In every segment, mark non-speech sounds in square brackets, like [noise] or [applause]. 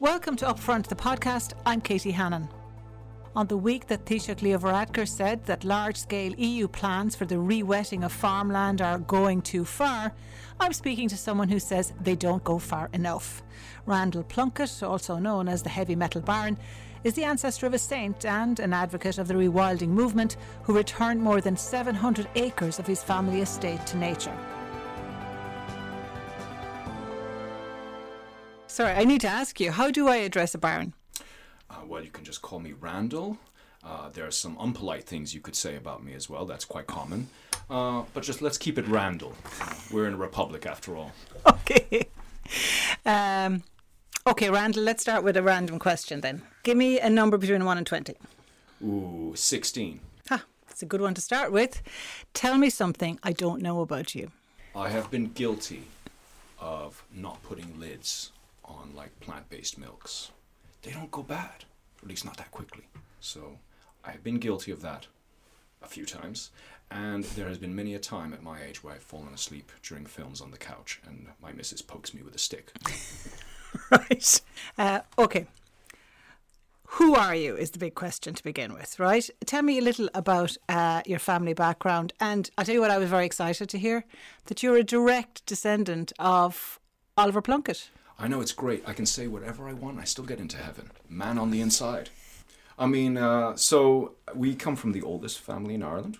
Welcome to Upfront, the podcast. I'm Katie Hannon. On the week that Taoiseach Leo Varadkar said that large scale EU plans for the re-wetting of farmland are going too far, I'm speaking to someone who says they don't go far enough. Randal Plunkett, also known as the Heavy Metal Baron, is the ancestor of a saint and an advocate of the rewilding movement who returned more than 700 acres of his family estate to nature. Sorry, I need to ask you, how do I address a baron? Uh, well, you can just call me Randal. Uh, there are some unpolite things you could say about me as well. That's quite common. Uh, but just let's keep it Randal. We're in a republic after all. [laughs] Okay. Um, okay, Randal, let's start with a random question then. Give me a number between 1 and 20. Ooh, 16. Ah, that's a good one to start with. Tell me something I don't know about you. I have been guilty of not putting lids on like plant based milks they don't go bad, at least not that quickly. So I've been guilty of that a few times, and there has been many a time at my age where I've fallen asleep during films on the couch, and my missus pokes me with a stick. [laughs] right. Uh, okay. Who are you is the big question to begin with, right? Tell me a little about uh, your family background. And I'll tell you what, I was very excited to hear that you're a direct descendant of Oliver Plunkett. I know it's great. I can say whatever I want. I still get into heaven. Man on the inside. I mean, uh, so we come from the oldest family in Ireland.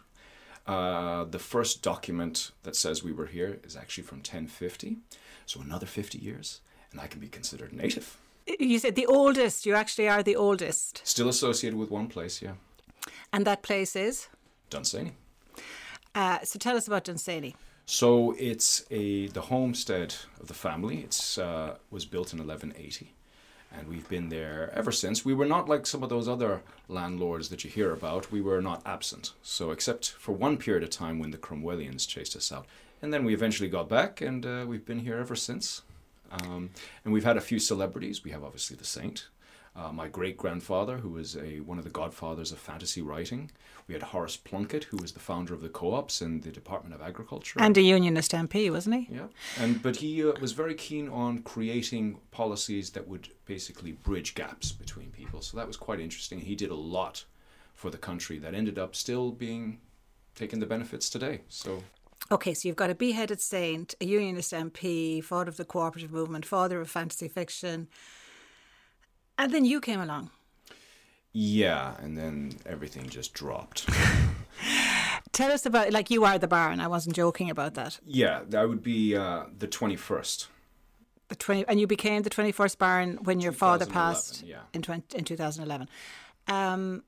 Uh, the first document that says we were here is actually from 1050. So another 50 years, and I can be considered native. You said the oldest. You actually are the oldest. Still associated with one place, yeah. And that place is? Dunsany. Uh, so tell us about Dunsany. So it's a the homestead of the family. It's uh, was built in 1180, and we've been there ever since. We were not like some of those other landlords that you hear about. We were not absent. So except for one period of time when the Cromwellians chased us out, and then we eventually got back, and uh, we've been here ever since. Um, and we've had a few celebrities. We have obviously the Saint, uh, my great grandfather, who was a one of the godfathers of fantasy writing. We had Horace Plunkett, who was the founder of the co-ops and the Department of Agriculture, and a unionist MP, wasn't he? Yeah, and but he uh, was very keen on creating policies that would basically bridge gaps between people. So that was quite interesting. He did a lot for the country that ended up still being taking the benefits today. So Okay, so you've got a beheaded saint, a unionist MP, father of the cooperative movement, father of fantasy fiction, and then you came along. Yeah, and then everything just dropped. [laughs] [laughs] Tell us about like you are the Baron. I wasn't joking about that. Yeah, that would be uh, the twenty first. The twenty, and you became the twenty first Baron when your father passed yeah. in 20, in two thousand eleven. Um,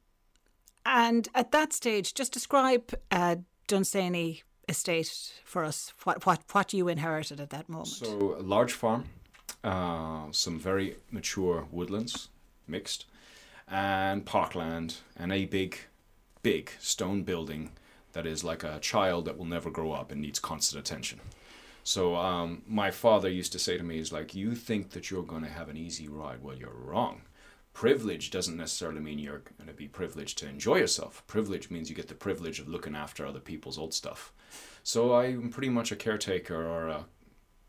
and at that stage, just describe uh, Dunsany estate for us. What what what you inherited at that moment? So a large farm uh, some very mature woodlands mixed, and parkland, and a big, big stone building that is like a child that will never grow up and needs constant attention. So um, my father used to say to me, "Is like you think that you're going to have an easy ride? Well, you're wrong. Privilege doesn't necessarily mean you're going to be privileged to enjoy yourself. Privilege means you get the privilege of looking after other people's old stuff. So I'm pretty much a caretaker, or a,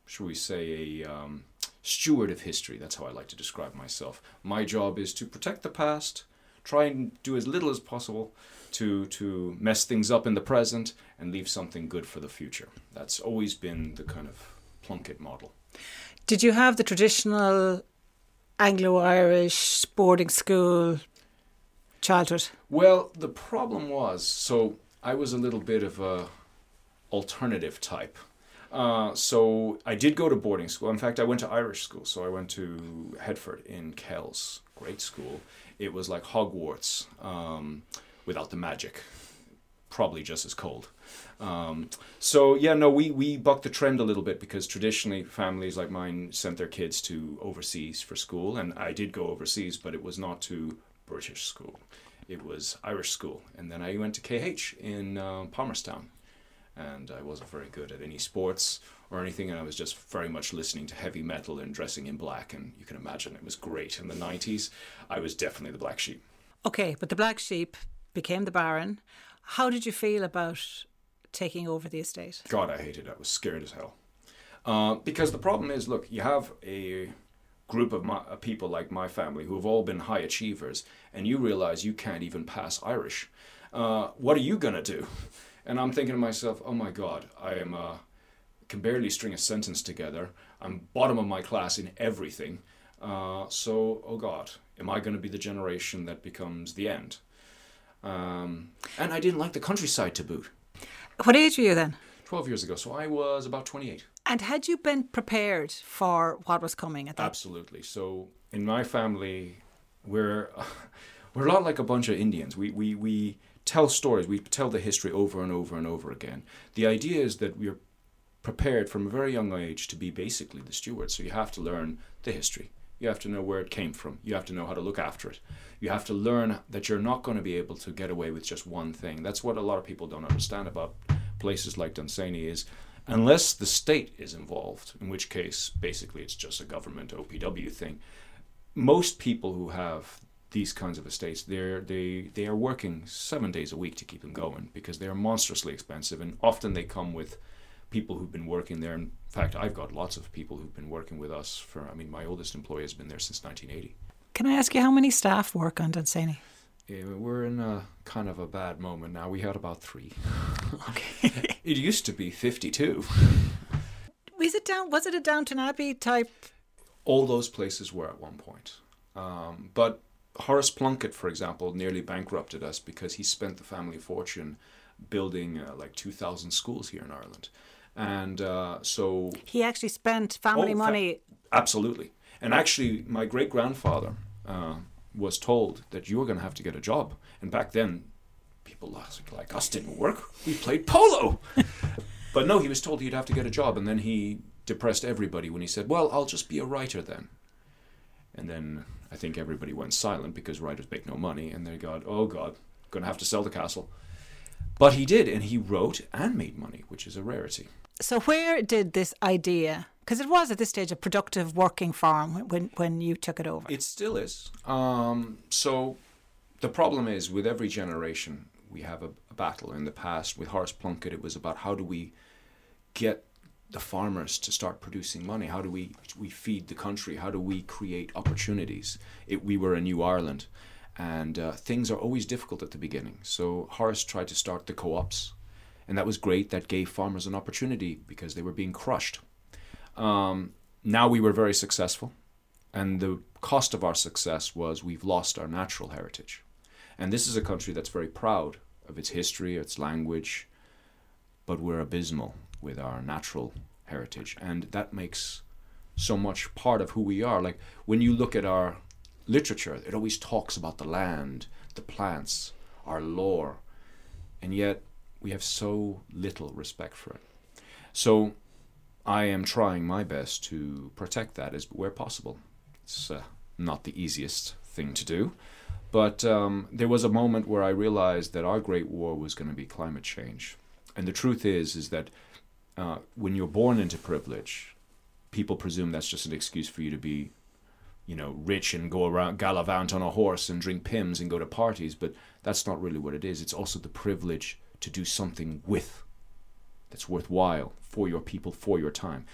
should we say, a um, steward of history. That's how I like to describe myself. My job is to protect the past, try and do as little as possible to to mess things up in the present and leave something good for the future. That's always been the kind of Plunkett model. Did you have the traditional Anglo-Irish boarding school childhood? Well, the problem was so I was a little bit of a alternative type. Uh, so I did go to boarding school. In fact, I went to Irish school. So I went to Headfort in Kells. Great school. It was like Hogwarts um, without the magic. Probably just as cold. Um, so yeah, no, we we bucked the trend a little bit because traditionally families like mine sent their kids to overseas for school, and I did go overseas, but it was not to British school. It was Irish school, and then I went to KH in uh, Palmerstown and I wasn't very good at any sports or anything, and I was just very much listening to heavy metal and dressing in black, and you can imagine it was great in the 90s. I was definitely the black sheep. Okay, but the black sheep became the Baron. How did you feel about taking over the estate? God, I hated it. I was scared as hell. Uh, because the problem is, look, you have a group of my, uh, people like my family who have all been high achievers, and you realize you can't even pass Irish. Uh, what are you gonna do? And I'm thinking to myself, oh my God, I am uh, can barely string a sentence together. I'm bottom of my class in everything. Uh, so, oh God, am I going to be the generation that becomes the end? Um, and I didn't like the countryside to boot. What age were you then? 12 years ago. So I was about 28. And had you been prepared for what was coming at that? Absolutely. So in my family, we're [laughs] we're a lot like a bunch of Indians. We we we tell stories. We tell the history over and over and over again. The idea is that we're prepared from a very young age to be basically the steward. So you have to learn the history. You have to know where it came from. You have to know how to look after it. You have to learn that you're not going to be able to get away with just one thing. That's what a lot of people don't understand about places like Dunsany is unless the state is involved, in which case basically it's just a government OPW thing. Most people who have these kinds of estates, they're, they they are working seven days a week to keep them going because they are monstrously expensive, and often they come with people who've been working there. In fact, I've got lots of people who've been working with us for. I mean, my oldest employee has been there since 1980. Can I ask you how many staff work on Dunsany? Yeah, we're in a kind of a bad moment now. We had about three. [laughs] Okay. [laughs] it used to be 52. [laughs] Was it down? Was it a Downton Abbey type? All those places were at one point, um, but Horace Plunkett, for example, nearly bankrupted us because he spent the family fortune building uh, like 2,000 schools here in Ireland. And uh, so. He actually spent family Oh, fa- money. Absolutely. And actually, my great grandfather uh, was told that you were going to have to get a job. And back then, people like- like us didn't work. We played polo. [laughs] but no, he was told he'd have to get a job. And then he depressed everybody when he said, Well, I'll just be a writer then. And then I think everybody went silent because writers make no money. And they got, Oh God, going to have to sell the castle. But he did, and he wrote and made money, which is a rarity. So where did this idea? Because it was at this stage a productive working farm when when you took it over. It still is. Um, so the problem is with every generation, we have a, a battle. In the past, with Horace Plunkett, it was about how do we get the farmers to start producing money? How do we we feed the country? How do we create opportunities? It, we were a new Ireland, and uh, things are always difficult at the beginning. So Horace tried to start the co-ops, and that was great. That gave farmers an opportunity because they were being crushed. Um, now we were very successful, and the cost of our success was we've lost our natural heritage. And this is a country that's very proud of its history, its language, but we're abysmal with our natural heritage. And that makes so much part of who we are. Like when you look at our literature, it always talks about the land, the plants, our lore, and yet we have so little respect for it. So I am trying my best to protect that as where possible. It's uh, not the easiest thing to do, but um, there was a moment where I realized that our great war was going to be climate change, and the truth is, is that uh, when you're born into privilege, people presume that's just an excuse for you to be, you know, rich and go around gallivant on a horse and drink Pimm's and go to parties. But that's not really what it is. It's also the privilege to do something with that's worthwhile for your people, for your time.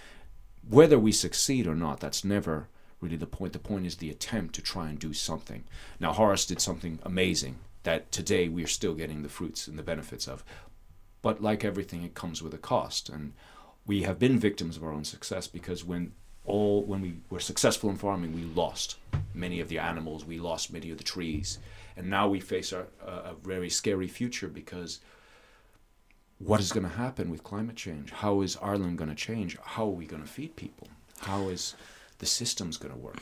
Whether we succeed or not, that's never really the point. The point is the attempt to try and do something. Now, Horace did something amazing that today we are still getting the fruits and the benefits of. But like everything, it comes with a cost. And we have been victims of our own success because when all when we were successful in farming, we lost many of the animals, we lost many of the trees, and now we face our, a very scary future because what is going to happen with climate change? How is Ireland going to change? How are we going to feed people? How is the systems going to work?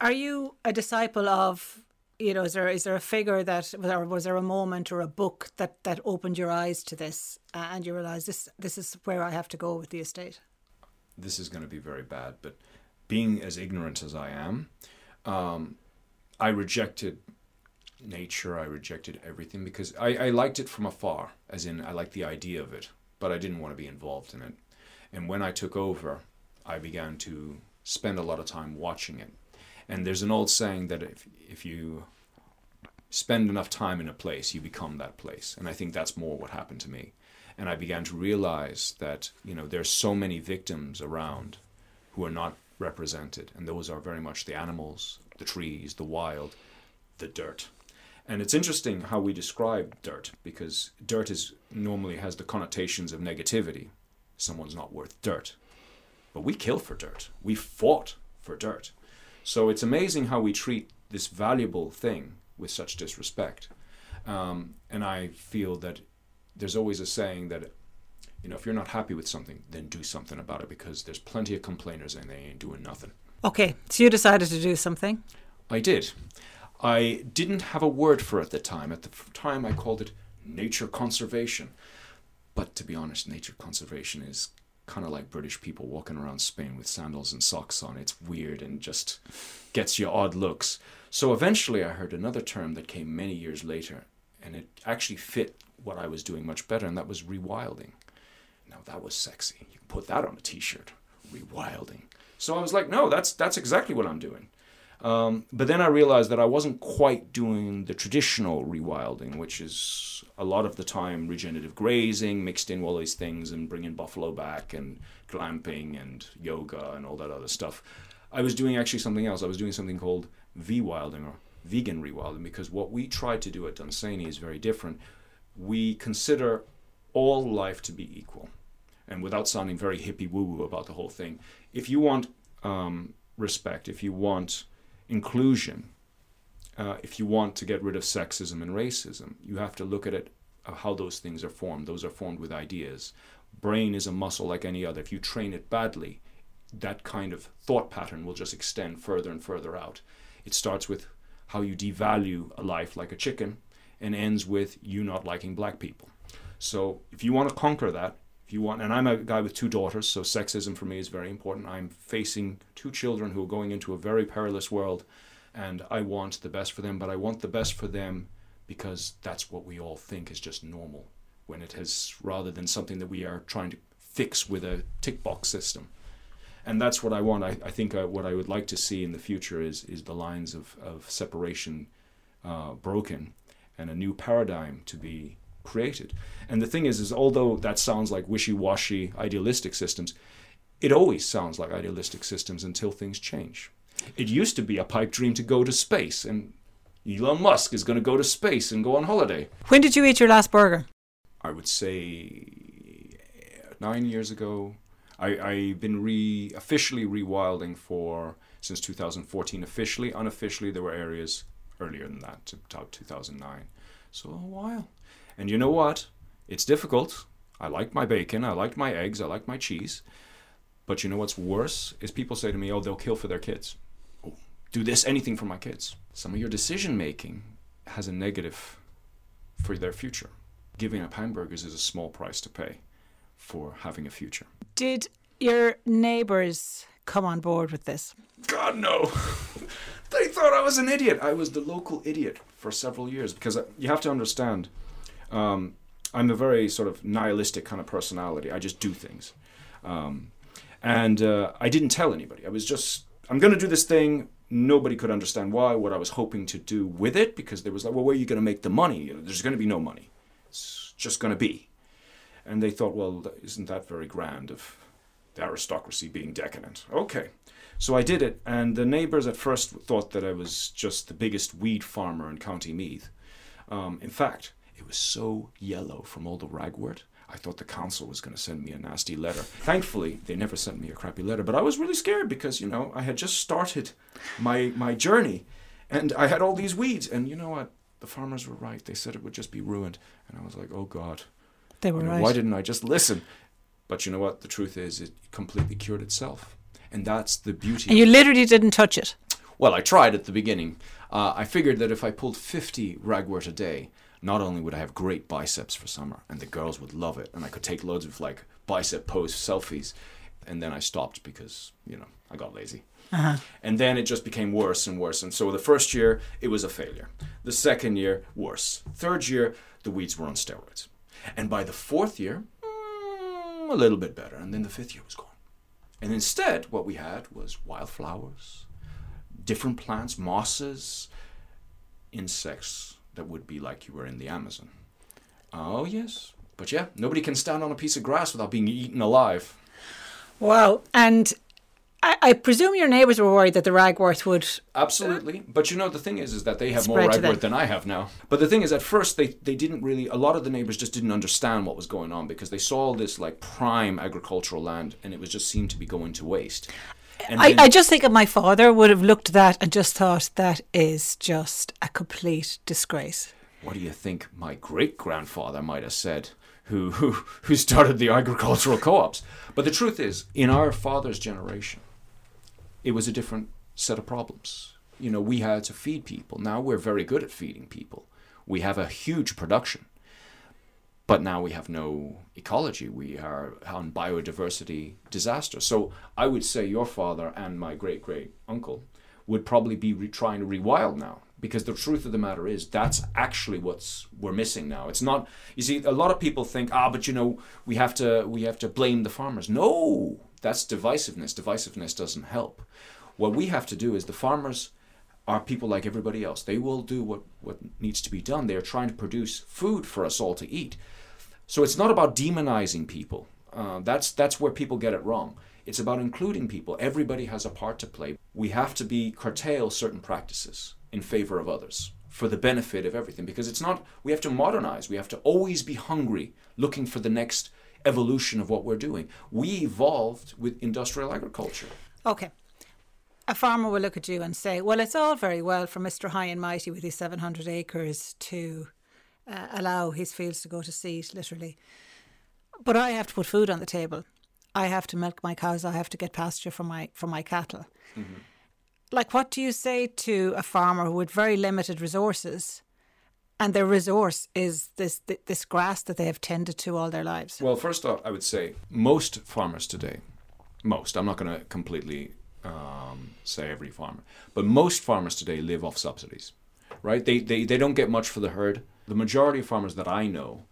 Are you a disciple of? You know, is there is there a figure that, or was there a moment or a book that that opened your eyes to this, uh, and you realised this this is where I have to go with the estate? This is going to be very bad, but being as ignorant as I am, um, I rejected nature. I rejected everything because I, I liked it from afar, as in I liked the idea of it, but I didn't want to be involved in it. And when I took over, I began to spend a lot of time watching it. And there's an old saying that if if you spend enough time in a place, you become that place. And I think that's more what happened to me. And I began to realize that you know there's so many victims around who are not represented, and those are very much the animals, the trees, the wild, the dirt. And it's interesting how we describe dirt because dirt is normally has the connotations of negativity. Someone's not worth dirt. But we kill for dirt. We fought for dirt. So it's amazing how we treat this valuable thing with such disrespect. Um, and I feel that there's always a saying that, you know, if you're not happy with something, then do something about it because there's plenty of complainers and they ain't doing nothing. Okay, so you decided to do something. I did. I didn't have a word for it at the time. At the time, I called it nature conservation. But to be honest, nature conservation is kind of like British people walking around Spain with sandals and socks on. It's weird and just gets you odd looks. So eventually, I heard another term that came many years later, and it actually fit what I was doing much better, and that was rewilding. Now that was sexy. You can put that on a T-shirt. Rewilding. So I was like, no, that's that's exactly what I'm doing. Um, but then I realized that I wasn't quite doing the traditional rewilding, which is a lot of the time regenerative grazing mixed in all these things and bringing buffalo back and glamping and yoga and all that other stuff. I was doing actually something else. I was doing something called V-wilding or vegan rewilding because what we try to do at Dunsany is very different. We consider all life to be equal. And without sounding very hippie woo woo about the whole thing, if you want um, respect, if you want inclusion, uh, if you want to get rid of sexism and racism, you have to look at it uh, how those things are formed. Those are formed with ideas. Brain is a muscle like any other. If you train it badly, that kind of thought pattern will just extend further and further out. It starts with how you devalue a life like a chicken and ends with you not liking black people. So if you want to conquer that, if you want, and I'm a guy with two daughters, so sexism for me is very important. I'm facing two children who are going into a very perilous world, and I want the best for them, but I want the best for them because that's what we all think is just normal, when it has rather than something that we are trying to fix with a tick box system. And that's what I want. I, I think uh, what I would like to see in the future is is the lines of, of separation uh, broken and a new paradigm to be created. And the thing is, is although that sounds like wishy-washy idealistic systems, it always sounds like idealistic systems until things change. It used to be a pipe dream to go to space, and Elon Musk is going to go to space and go on holiday. When did you eat your last burger? I would say nine years ago. I, I've been re officially rewilding for since 2014. Officially, unofficially, there were areas earlier than that, to about 2009. So a while. And you know what? It's difficult. I like my bacon, I like my eggs, I like my cheese. But you know what's worse is people say to me, "Oh, they'll kill for their kids. Oh, do this anything for my kids." Some of your decision making has a negative for their future. Giving up hamburgers is a small price to pay for having a future. Did your neighbours come on board with this? God no. [laughs] they thought I was an idiot. I was the local idiot for several years because uh, you have to understand um, I'm a very sort of nihilistic kind of personality. I just do things. Um, and uh, I didn't tell anybody. I was just, I'm going to do this thing. Nobody could understand why, what I was hoping to do with it, because there was like, well, where are you going to make the money? You know, there's going to be no money. It's just going to be. And they thought, well, isn't that very grand of the aristocracy being decadent? Okay. So I did it, and the neighbors at first thought that I was just the biggest weed farmer in County Meath. Um, in fact, it was so yellow from all the ragwort. I thought the council was going to send me a nasty letter. Thankfully, they never sent me a crappy letter, but I was really scared because, you know, I had just started my my journey and I had all these weeds and you know what? The farmers were right. They said it would just be ruined. And I was like, "Oh god." They were You know, right. Why didn't I just listen? But you know what? The truth is it completely cured itself. And that's the beauty and you literally didn't touch it. well, I tried at the beginning. Uh, I figured that if I pulled 50 ragwort a day, not only would I have great biceps for summer, and the girls would love it, and I could take loads of like bicep pose selfies, and then I stopped because you know I got lazy. And then it just became worse and worse. And so the first year it was a failure. The second year worse. Third year the weeds were on steroids, and by the fourth year mm, a little bit better. And then the fifth year was gone. And instead, what we had was wildflowers, different plants, mosses, insects that would be like you were in the Amazon. Oh, yes. But yeah, nobody can stand on a piece of grass without being eaten alive. Wow. And I, I presume your neighbours were worried that the ragwort would. Uh, Absolutely, but you know the thing is, is that they have more Spread to them. ragwort than I have now. But the thing is, at first they they didn't really. A lot of the neighbors just didn't understand what was going on because they saw this like prime agricultural land, and it was just seemed to be going to waste. And I, then- I just think of my father would have looked at that and just thought that is just a complete disgrace. what do you think my great grandfather might have said? Who, who who started the agricultural co-ops? But the truth is, in our father's generation, it was a different set of problems. You know, we had to feed people. Now we're very good at feeding people. We have a huge production. But now we have no ecology. We are on biodiversity disaster. So I would say your father and my great great uncle would probably be re- trying to rewild now because the truth of the matter is that's actually what's we're missing now it's not you see a lot of people think ah but you know we have to we have to blame the farmers no that's divisiveness divisiveness doesn't help what we have to do is the farmers are people like everybody else they will do what what needs to be done they are trying to produce food for us all to eat so it's not about demonizing people. Uh, that's that's where people get it wrong. It's about including people. Everybody has a part to play. We have to be curtail certain practices in favor of others for the benefit of everything. Because it's not. We have to modernize. We have to always be hungry, looking for the next evolution of what we're doing. We evolved with industrial agriculture. Okay. A farmer will look at you and say, well, it's all very well for Mr. High and Mighty with his 700 acres to uh, allow his fields to go to seed, literally. But I have to put food on the table. I have to milk my cows. I have to get pasture for my for my cattle. Like, what do you say to a farmer with very limited resources, and their resource is this this grass that they have tended to all their lives? Well, first off, I would say most farmers today, most, I'm not going to completely um, say every farmer, but most farmers today live off subsidies, right? They, they, they don't get much for the herd. The majority of farmers that I know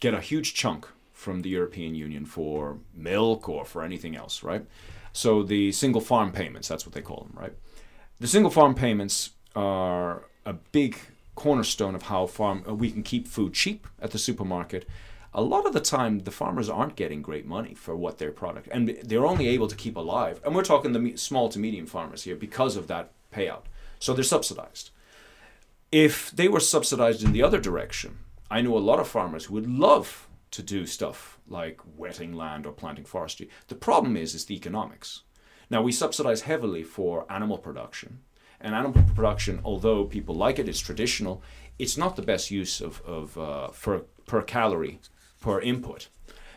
get a huge chunk from the European Union for milk or for anything else, right? So the single farm payments, that's what they call them, right? The single farm payments are a big cornerstone of how farm uh, we can keep food cheap at the supermarket. A lot of the time, the farmers aren't getting great money for what their product, and they're only able to keep alive. And we're talking the small to medium farmers here because of that payout. So they're subsidized. If they were subsidized in the other direction, I know a lot of farmers who would love to do stuff like wetting land or planting forestry. The problem is, is the economics. Now we subsidize heavily for animal production, and animal production, although people like it, it's traditional. It's not the best use of, of uh, for per calorie per input,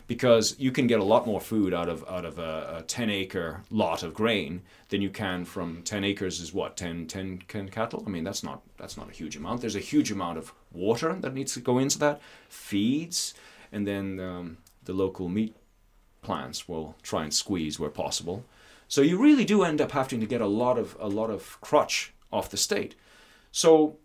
because you can get a lot more food out of out of a, a 10 acre lot of grain than you can from 10 acres is what 10 10 10 cattle. I mean that's not that's not a huge amount. There's a huge amount of water that needs to go into that, feeds, and then um, the local meat plants will try and squeeze where possible. So you really do end up having to get a lot of a lot of crutch off the state. So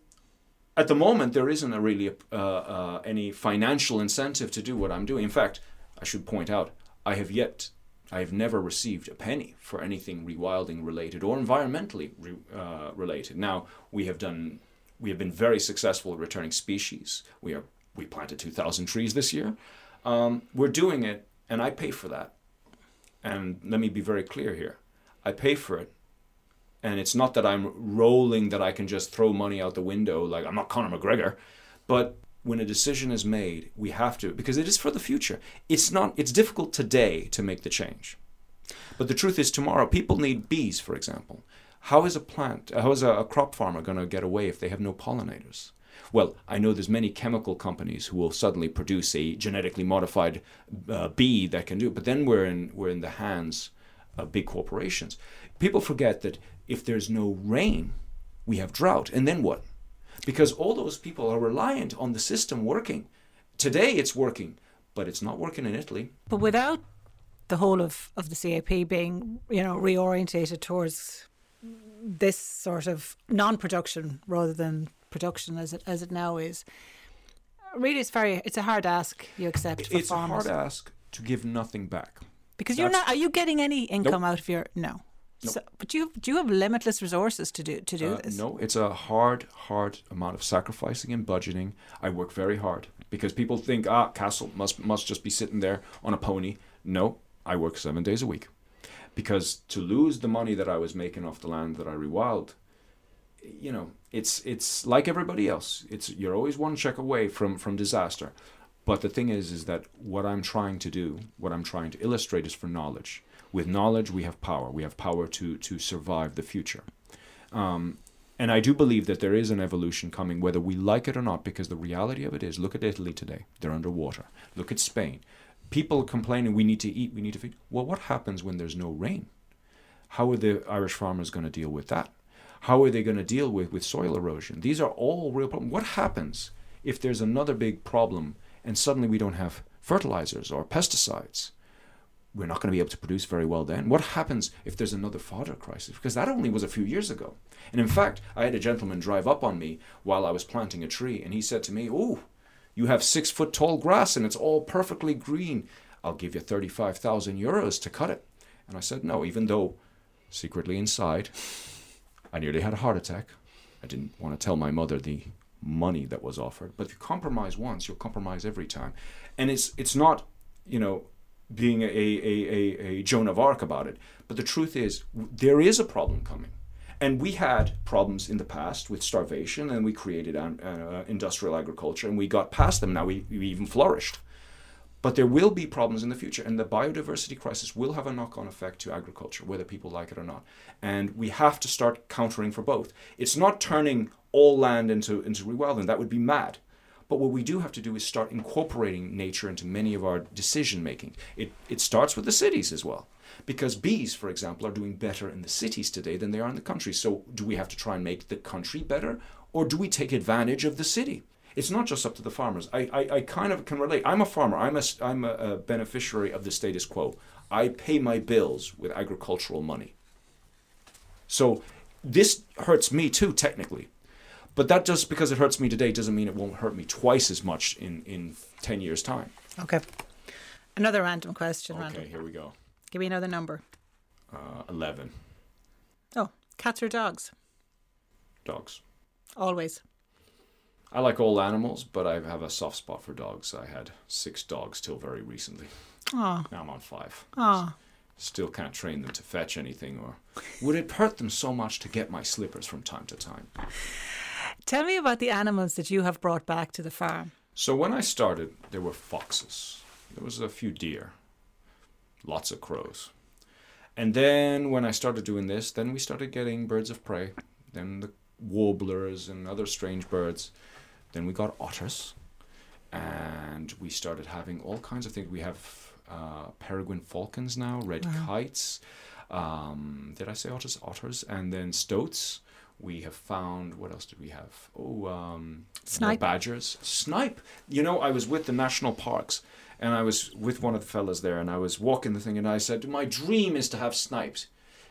at the moment there isn't a really uh, uh, any financial incentive to do what I'm doing. In fact, I should point out I have yet I have never received a penny for anything rewilding related or environmentally re, uh, related. Now we have done we have been very successful at returning species. We are we planted 2,000 trees this year. Um, we're doing it, and I pay for that. And let me be very clear here I pay for it. And it's not that I'm rolling that I can just throw money out the window, like I'm not Conor McGregor. But when a decision is made, we have to, because it is for the future. It's not, it's difficult today to make the change. But the truth is, tomorrow, people need bees, for example. How is a plant, how is a, crop farmer going to get away if they have no pollinators? Well, I know there's many chemical companies who will suddenly produce a genetically modified uh, bee that can do it, but then we're in we're in the hands of big corporations. People forget that if there's no rain, we have drought, and then what? Because all those people are reliant on the system working. Today it's working, but it's not working in Italy. But without the whole of, of the CAP being, you know, reorientated towards this sort of non-production rather than production as it as it now is, really, it's very it's a hard ask you accept for it's farmers a hard ask to give nothing back. because you're not. Are you getting any income out of your no? Nope. So, but you do you have limitless resources to do to do Uh, this? no, it's a hard, hard amount of sacrificing and budgeting. I work very hard because people think, ah, Castle must must just be sitting there on a pony. No, I work seven days a week because to lose the money that I was making off the land that I rewild, you know, it's it's like everybody else. It's you're always one check away from from disaster. But the thing is, is that what I'm trying to do, what I'm trying to illustrate, is for knowledge. With knowledge, we have power. We have power to to survive the future. Um, and I do believe that there is an evolution coming, whether we like it or not, because the reality of it is look at Italy today. They're underwater. Look at Spain. People complaining, we need to eat, we need to feed. Well, what happens when there's no rain? How are the Irish farmers going to deal with that? How are they going to deal with, with soil erosion? These are all real problems. What happens if there's another big problem and suddenly we don't have fertilizers or pesticides? we're not going to be able to produce very well then. What happens if there's another fodder crisis? Because that only was a few years ago. And in fact, I had a gentleman drive up on me while I was planting a tree, and he said to me, Oh, you have six foot tall grass and it's all perfectly green. I'll give you 35,000 euros to cut it. And I said, No, even though secretly inside I nearly had a heart attack. I didn't want to tell my mother the money that was offered. But if you compromise once, you'll compromise every time. And it's it's not, you know, being a, a, a, a Joan of Arc about it. But the truth is, there is a problem coming. And we had problems in the past with starvation, and we created uh, industrial agriculture, and we got past them. Now we, we even flourished. But there will be problems in the future, and the biodiversity crisis will have a knock on effect to agriculture, whether people like it or not. And we have to start countering for both. It's not turning all land into, into rewilding, that would be mad. But what we do have to do is start incorporating nature into many of our decision making. It, it starts with the cities as well. Because bees, for example, are doing better in the cities today than they are in the country. So do we have to try and make the country better? Or do we take advantage of the city? It's not just up to the farmers. I, I, I kind of can relate. I'm a farmer. I'm a, I'm a, a beneficiary of the status quo. I pay my bills with agricultural money. So this hurts me too, technically. But that just because it hurts me today doesn't mean it won't hurt me twice as much in, in 10 years' time. Okay. Another random question. Okay, random. here we go. Give me another number. Uh, 11. Oh, cats or dogs? Dogs. Always. I like all animals, but I have a soft spot for dogs. I had six dogs till very recently. Oh. Now I'm on five. Oh. Still can't train them to fetch anything, or would it hurt them so much to get my slippers from time to time? Tell me about the animals that you have brought back to the farm. So when I started, there were foxes. There was a few deer, lots of crows. And then when I started doing this, then we started getting birds of prey, then the warblers and other strange birds. Then we got otters, and we started having all kinds of things. We have uh, peregrine falcons now, red wow. kites. Um, did I say otters? Otters, and then stoats. We have found what else did we have? Oh, um, snipe badgers, snipe. You know, I was with the national parks, and I was with one of the fellas there, and I was walking the thing, and I said, "My dream is to have snipes."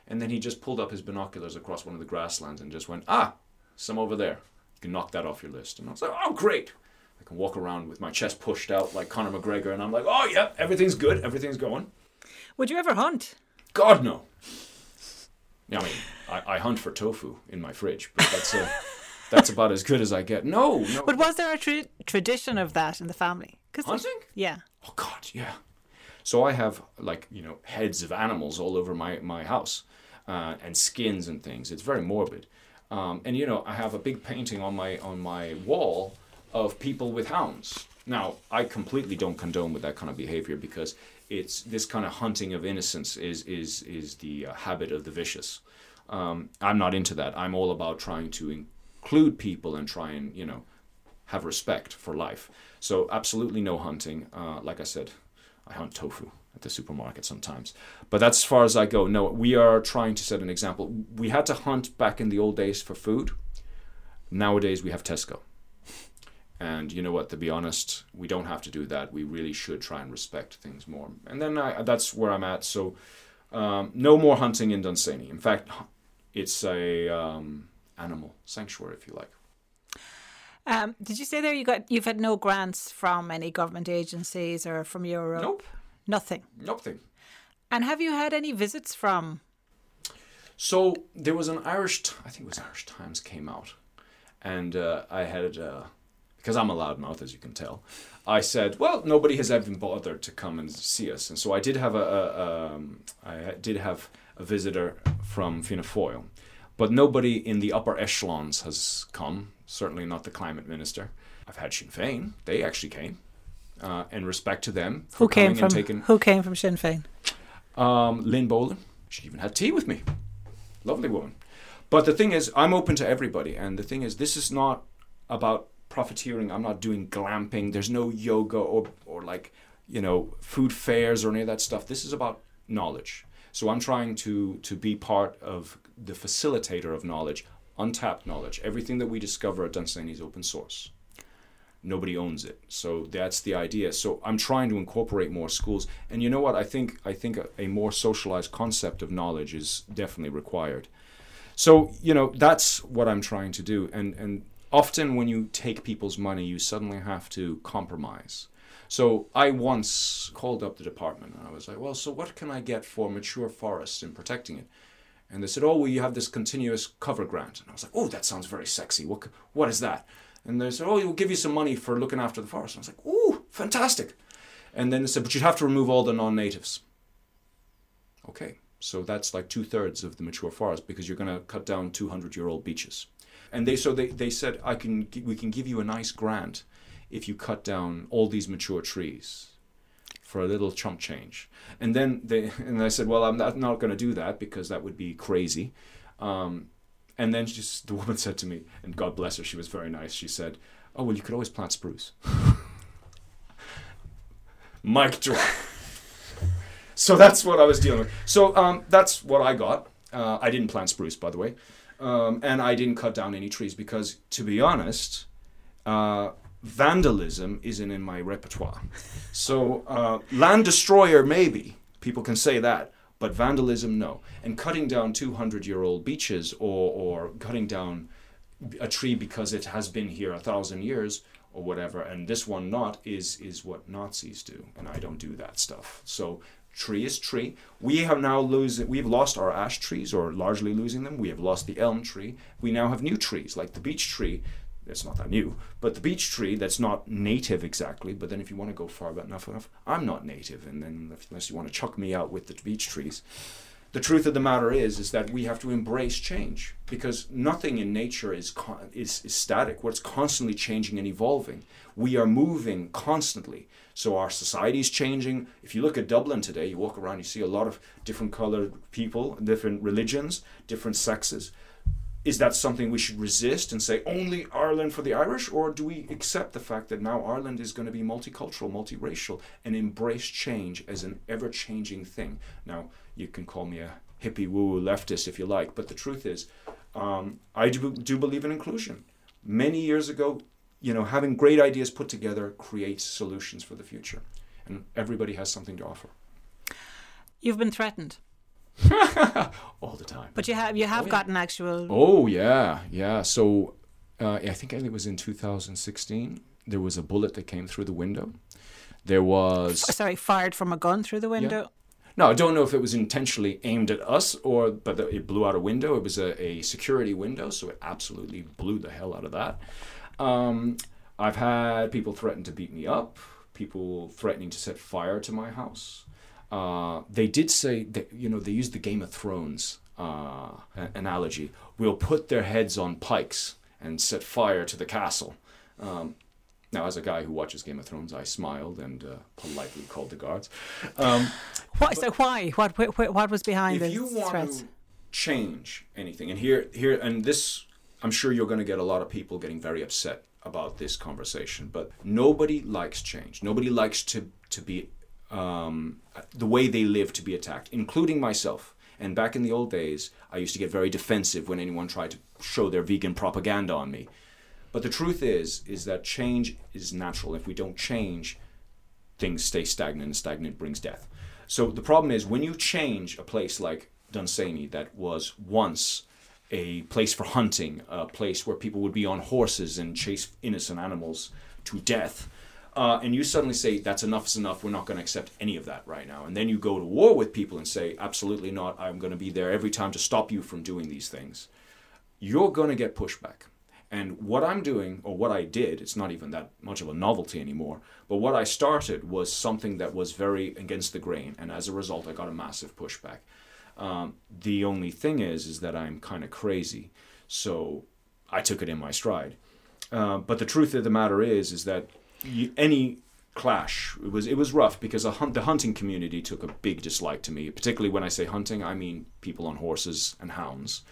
And then he just pulled up his binoculars across one of the grasslands and just went, "Ah, some over there. You can knock that off your list." And I was like, "Oh, great." I can walk around with my chest pushed out like Conor McGregor, and I'm like, "Oh yeah, everything's good, everything's going." Would you ever hunt? God no. Yeah, I mean, I, I hunt for tofu in my fridge, but that's a, [laughs] that's about as good as I get. No, no. But was there a tra- tradition of that in the family? Cause Hunting? yeah. Oh God, yeah. So I have like you know heads of animals all over my my house, uh, and skins and things. It's very morbid. Um, and you know I have a big painting on my on my wall of people with hounds. Now I completely don't condone with that kind of behavior because it's this kind of hunting of innocence is is is the uh, habit of the vicious. Um, I'm not into that. I'm all about trying to include people and try and you know have respect for life. So absolutely no hunting. Uh, like I said, I hunt tofu at the supermarket sometimes, but that's as far as I go. No, we are trying to set an example. We had to hunt back in the old days for food. Nowadays we have Tesco. And you know what? To be honest, we don't have to do that. We really should try and respect things more. And then I, that's where I'm at. So, um, no more hunting in Dunsany. In fact, it's a um, animal sanctuary, if you like. Um, did you say there you got you've had no grants from any government agencies or from Europe? Nope. Nothing. Nothing. And have you had any visits from? So there was an Irish, I think it was Irish Times came out, and uh, I had. Uh, because I'm a loudmouth, as you can tell, I said, "Well, nobody has ever bothered to come and see us," and so I did have a, a um, I did have a visitor from Fianna Fáil, but nobody in the upper echelons has come. Certainly not the climate minister. I've had Sinn Féin; they actually came. Uh, in respect to them, who came from taking, who came from Sinn Féin? Um, Lynn Boland. She even had tea with me. Lovely woman. But the thing is, I'm open to everybody, and the thing is, this is not about profiteering. I'm not doing glamping. There's no yoga or or like you know food fairs or any of that stuff. This is about knowledge. So I'm trying to to be part of the facilitator of knowledge, untapped knowledge. Everything that we discover at Dunsany is open source. Nobody owns it. So that's the idea. So I'm trying to incorporate more schools. And you know what? I think I think a, a more socialized concept of knowledge is definitely required. So you know that's what I'm trying to do. And and often when you take people's money, you suddenly have to compromise. So I once called up the department and I was like, well, so what can I get for mature forests and protecting it? And they said, oh, well, you have this continuous cover grant. And I was like, oh, that sounds very sexy. What, what is that? And they said, oh, we'll give you some money for looking after the forest. And I was like, oh, fantastic. And then they said, but you'd have to remove all the non-natives. Okay, so that's like two thirds of the mature forest because you're going to cut down 200 year old beeches. And they so they, they said I can we can give you a nice grant if you cut down all these mature trees for a little chump change. And then they and I said, well, I'm not, not going to do that because that would be crazy. Um, and then just the woman said to me, and God bless her, she was very nice. She said, "Oh well, you could always plant spruce." [laughs] Mic drop. so that's what I was dealing with. So um, that's what I got. Uh, I didn't plant spruce, by the way. Um, and I didn't cut down any trees because, to be honest, uh, vandalism isn't in my repertoire. So, uh, land destroyer, maybe. People can say that. But vandalism, no. And cutting down 200 year old beeches or, or cutting down a tree because it has been here a thousand years or whatever, and this one not, is, is what Nazis do. And I don't do that stuff. So tree is tree. We have now losing we've lost our ash trees or largely losing them. We have lost the elm tree. We now have new trees like the beech tree. It's not that new, but the beech tree that's not native exactly. But then if you want to go far enough enough, I'm not native, and then unless you want to chuck me out with the beech trees, the truth of the matter is is that we have to embrace change because nothing in nature is, is, is static. What's constantly changing and evolving. We are moving constantly. So our society is changing. If you look at Dublin today, you walk around, you see a lot of different colored people, different religions, different sexes. Is that something we should resist and say only Ireland for the Irish, or do we accept the fact that now Ireland is going to be multicultural, multiracial, and embrace change as an ever-changing thing? Now, you can call me a hippie woo woo leftist if you like, but the truth is, um, I do, do believe in inclusion. Many years ago, you know, having great ideas put together creates solutions for the future, and everybody has something to offer. You've been threatened. [laughs] all the time. But you have you have oh, gotten yeah. actual. Oh yeah, yeah. So uh, I think it was in 2016. There was a bullet that came through the window. There was sorry, fired from a gun through the window. Yeah. No, I don't know if it was intentionally aimed at us or, but it blew out a window. It was a, a security window, so it absolutely blew the hell out of that. Um, I've had people threaten to beat me up, people threatening to set fire to my house. Uh, they did say that, you know, they used the Game of Thrones uh, analogy. We'll put their heads on pikes and set fire to the castle. Um, now, as a guy who watches Game of Thrones, I smiled and uh, politely called the guards. Um, [laughs] what, so why? What, what, what was behind this? if you want threats? to change anything, and here, here, and this, I'm sure you're going to get a lot of people getting very upset about this conversation. But nobody likes change. Nobody likes to to be um, the way they live to be attacked, including myself. And back in the old days, I used to get very defensive when anyone tried to show their vegan propaganda on me. But the truth is, is that change is natural. If we don't change, things stay stagnant, and stagnant brings death. So the problem is when you change a place like Dunsany that was once a place for hunting, a place where people would be on horses and chase innocent animals to death, uh, and you suddenly say that's enough is enough we're not going to accept any of that right now and then you go to war with people and say absolutely not i'm going to be there every time to stop you from doing these things you're going to get pushback And what I'm doing, or what I did, it's not even that much of a novelty anymore, but what I started was something that was very against the grain. And as a result, I got a massive pushback. Um, the only thing is, is that I'm kind of crazy. So I took it in my stride. Uh, but the truth of the matter is, is that you, any clash it was it was rough because hunt, the hunting community took a big dislike to me. Particularly when I say hunting, I mean people on horses and hounds.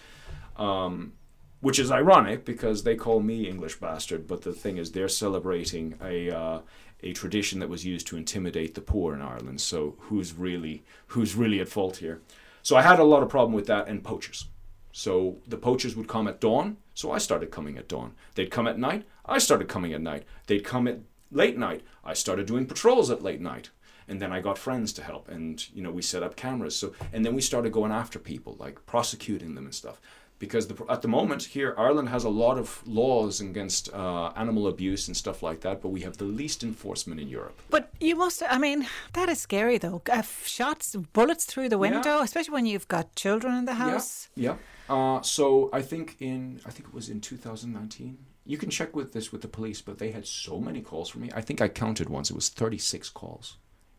Um, which is ironic because they call me English bastard, but the thing is, they're celebrating a uh, a tradition that was used to intimidate the poor in Ireland. So who's really who's really at fault here? So I had a lot of problem with that and poachers. So the poachers would come at dawn, so I started coming at dawn. They'd come at night, I started coming at night. They'd come at late night, I started doing patrols at late night. And then I got friends to help, and you know we set up cameras. So and then we started going after people, like prosecuting them and stuff because the, at the moment here Ireland has a lot of laws against uh, animal abuse and stuff like that, but we have the least enforcement in Europe. But you must, I mean, that is scary though. Uh, shots, bullets through the window, yeah. especially when you've got children in the house. Yeah. yeah. Uh, so I think in I think it was in 2019. You can check with this with the police, but they had so many calls for me. I think I counted once. It was 36 calls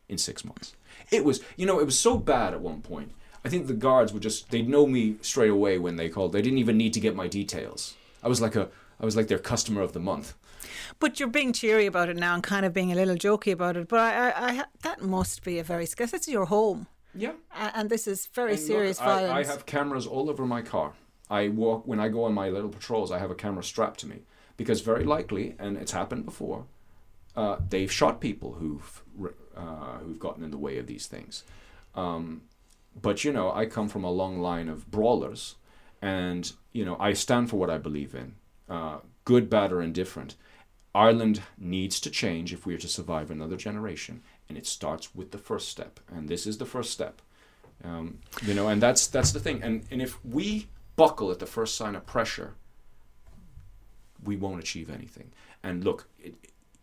in six months. It was, you know, it was so bad at one point I think the guards would just they'd know me straight away when they called. They didn't even need to get my details. I was like a I was like their customer of the month. But you're being cheery about it now and kind of being a little jokey about it. But I, I, I that must be a very because it's your home. Yeah. And this is very and serious look, violence. I, I have cameras all over my car. I walk when I go on my little patrols. I have a camera strapped to me because very likely, and it's happened before, uh, they've shot people who've uh, who've gotten in the way of these things. Um, but you know, I come from a long line of brawlers, and you know, I stand for what I believe in, uh, good, bad, or indifferent. Ireland needs to change if we are to survive another generation, and it starts with the first step, and this is the first step. Um, you know, and that's that's the thing. And and if we buckle at the first sign of pressure, we won't achieve anything. And look, it,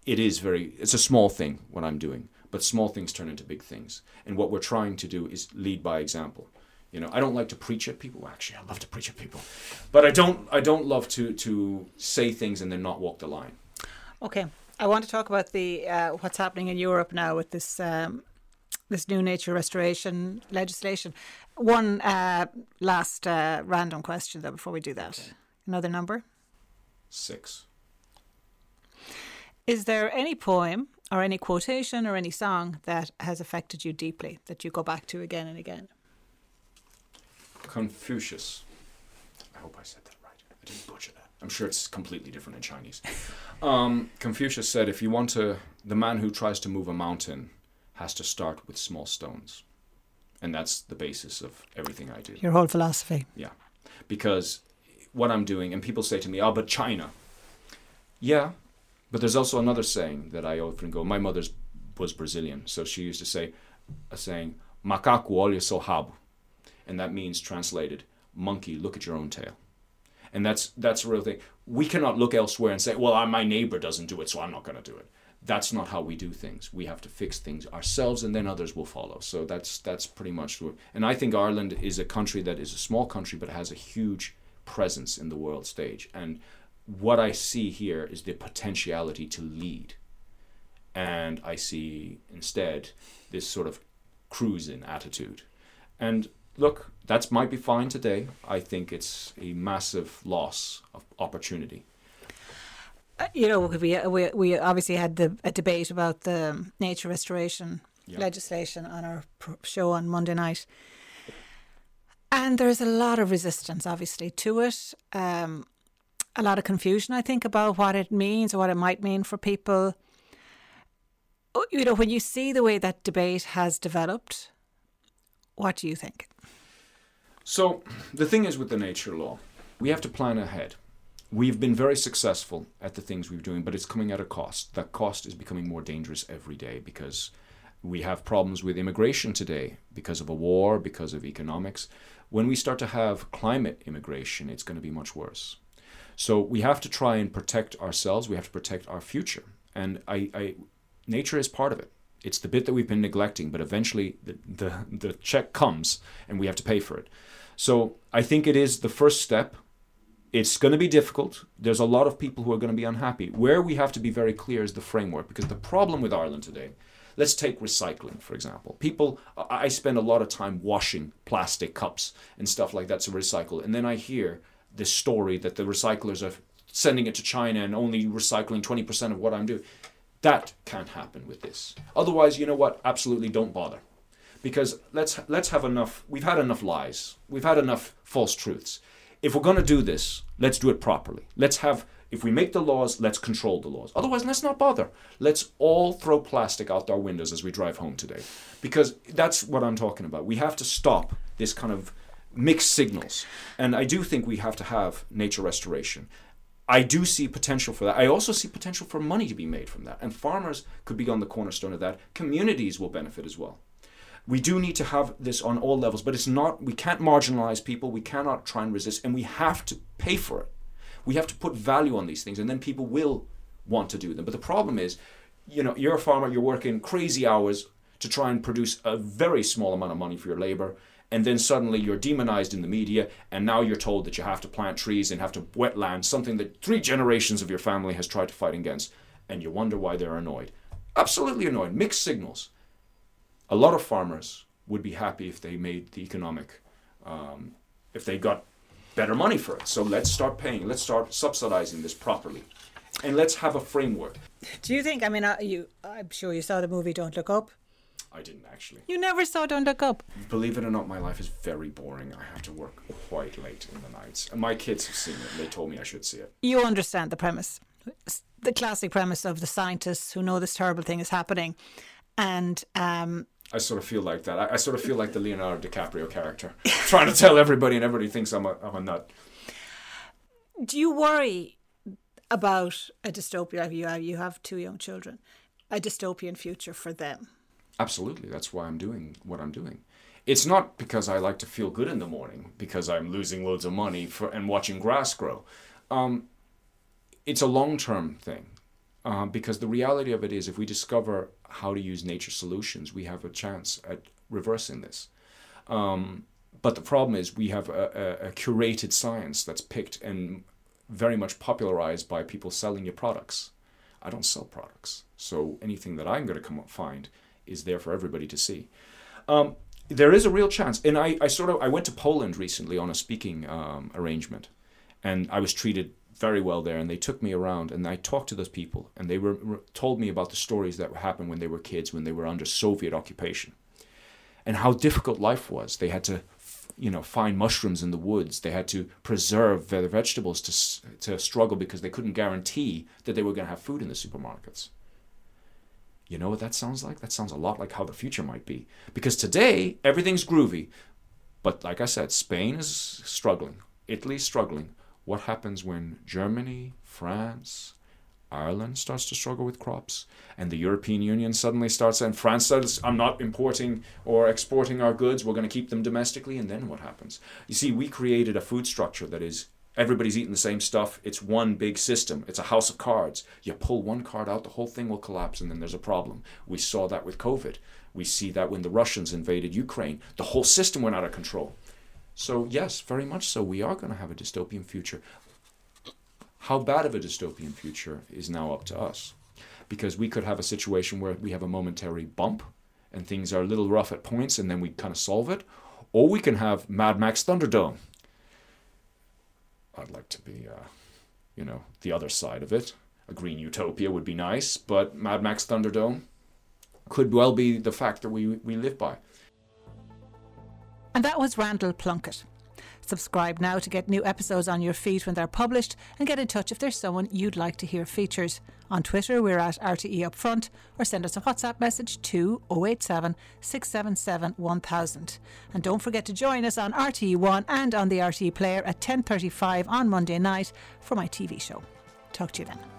it is very it's a small thing what I'm doing, but small things turn into big things. And what we're trying to do is lead by example. You know, I don't like to preach at people. Actually, I love to preach at people, but I don't. I don't love to to say things and then not walk the line. Okay, I want to talk about the uh, what's happening in Europe now with this um, this new nature restoration legislation. One uh, last uh, random question though before we do that. Okay. Another number. Six. Is there any poem or any quotation or any song that has affected you deeply that you go back to again and again? Confucius. I hope I said that right. I didn't butcher that. I'm sure it's completely different in Chinese. Um, Confucius said, if you want to, the man who tries to move a mountain has to start with small stones. And that's the basis of everything I do. Your whole philosophy. Yeah. Because what I'm doing, and people say to me, oh, but China. Yeah, but there's also another saying that I often go. My mother's was Brazilian, so she used to say a saying, "Macaco olha seu rabo," and that means translated, "Monkey, look at your own tail." And that's that's a real thing. We cannot look elsewhere and say, "Well, my neighbor doesn't do it, so I'm not going to do it." That's not how we do things. We have to fix things ourselves, and then others will follow. So that's that's pretty much. And I think Ireland is a country that is a small country, but has a huge presence in the world stage. And what I see here is the potentiality to lead. And I see instead this sort of cruising attitude. And look, that might be fine today. I think it's a massive loss of opportunity. Uh, you know, we, we, we obviously had the, a debate about the nature restoration yeah. legislation on our show on Monday night. And there's a lot of resistance, obviously, to it. Um, a lot of confusion, I think, about what it means or what it might mean for people. Oh, you know, when you see the way that debate has developed, what do you think? So, the thing is with the nature law, we have to plan ahead. We've been very successful at the things we're doing, but it's coming at a cost. That cost is becoming more dangerous every day because we have problems with immigration today because of a war, because of economics. When we start to have climate immigration, it's going to be much worse. So we have to try and protect ourselves. We have to protect our future. And I, I nature is part of it. It's the bit that we've been neglecting, but eventually the, the, the check comes and we have to pay for it. So I think it is the first step It's going to be difficult. There's a lot of people who are going to be unhappy. Where we have to be very clear is the framework, because the problem with Ireland today, let's take recycling, for example. People, I spend a lot of time washing plastic cups and stuff like that to recycle. And then I hear this story that the recyclers are sending it to China and only recycling 20% of what I'm doing. That can't happen with this. Otherwise, you know what? Absolutely don't bother. Because let's let's have enough we've had enough lies. We've had enough false truths. If we're going to do this, let's do it properly. Let's have if we make the laws, let's control the laws. Otherwise, let's not bother. Let's all throw plastic out our windows as we drive home today. Because that's what I'm talking about. We have to stop this kind of mixed signals. And I do think we have to have nature restoration. I do see potential for that. I also see potential for money to be made from that. And farmers could be on the cornerstone of that. Communities will benefit as well. We do need to have this on all levels, but it's not, we can't marginalize people. We cannot try and resist, and we have to pay for it. We have to put value on these things, and then people will want to do them. But the problem is, you know, you're a farmer, you're working crazy hours to try and produce a very small amount of money for your labor and then suddenly you're demonized in the media, and now you're told that you have to plant trees and have to wet land, something that three generations of your family has tried to fight against, and you wonder why they're annoyed. Absolutely annoyed. Mixed signals. A lot of farmers would be happy if they made the economic, um, if they got better money for it. So let's start paying. Let's start subsidizing this properly, and let's have a framework. Do you think? I mean, uh, you. I'm sure you saw the movie Don't Look Up. I didn't actually. You never saw Don't Look Up. Believe it or not, my life is very boring. I have to work quite late in the nights. And my kids have seen it. They told me I should see it. You understand the premise. The classic premise of the scientists who know this terrible thing is happening. And um, I sort of feel like that. I, I, sort of feel like the Leonardo DiCaprio character, trying to tell everybody, and everybody thinks I'm a, I'm a nut. Do you worry about a dystopia? You have, you have two young children, a dystopian future for them. Absolutely. That's why I'm doing what I'm doing. It's not because I like to feel good in the morning because I'm losing loads of money for and watching grass grow. Um, it's a long term thing. Uh, because the reality of it is, if we discover how to use nature solutions, we have a chance at reversing this. Um, but the problem is, we have a, a, a, curated science that's picked and very much popularized by people selling you products. I don't sell products, so anything that I'm going to come up find is there for everybody to see. Um, there is a real chance, and I, I sort of I went to Poland recently on a speaking um, arrangement, and I was treated very well there, and they took me around, and I talked to those people, and they were, were told me about the stories that happened when they were kids, when they were under Soviet occupation, and how difficult life was. They had to you know find mushrooms in the woods they had to preserve their vegetables to to struggle because they couldn't guarantee that they were going to have food in the supermarkets you know what that sounds like? That sounds a lot like how the future might be. Because today, everything's groovy. But like I said, Spain is struggling, Italy's struggling. What happens when Germany, France, Ireland starts to struggle with crops, and the European Union suddenly starts, and France says, I'm not importing or exporting our goods, we're going to keep them domestically, and then what happens? You see, we created a food structure that is Everybody's eating the same stuff. It's one big system. It's a house of cards. You pull one card out, the whole thing will collapse, and then there's a problem. We saw that with COVID. We see that when the Russians invaded Ukraine. The whole system went out of control. So, yes, very much so. We are going to have a dystopian future. How bad of a dystopian future is now up to us. Because we could have a situation where we have a momentary bump and things are a little rough at points and then we kind of solve it. Or we can have Mad Max Thunderdome I'd like to be, uh, you know, the other side of it. A green utopia would be nice, but Mad Max Thunderdome could well be the factor we, we live by. And that was Randal Plunkett. Subscribe now to get new episodes on your feed when they're published and get in touch if there's someone you'd like to hear features. On Twitter, we're at RTE Upfront or send us a WhatsApp message to 087 677 1000. And don't forget to join us on RTE1 and on the RTE Player at 10.35 on Monday night for my TV show. Talk to you then.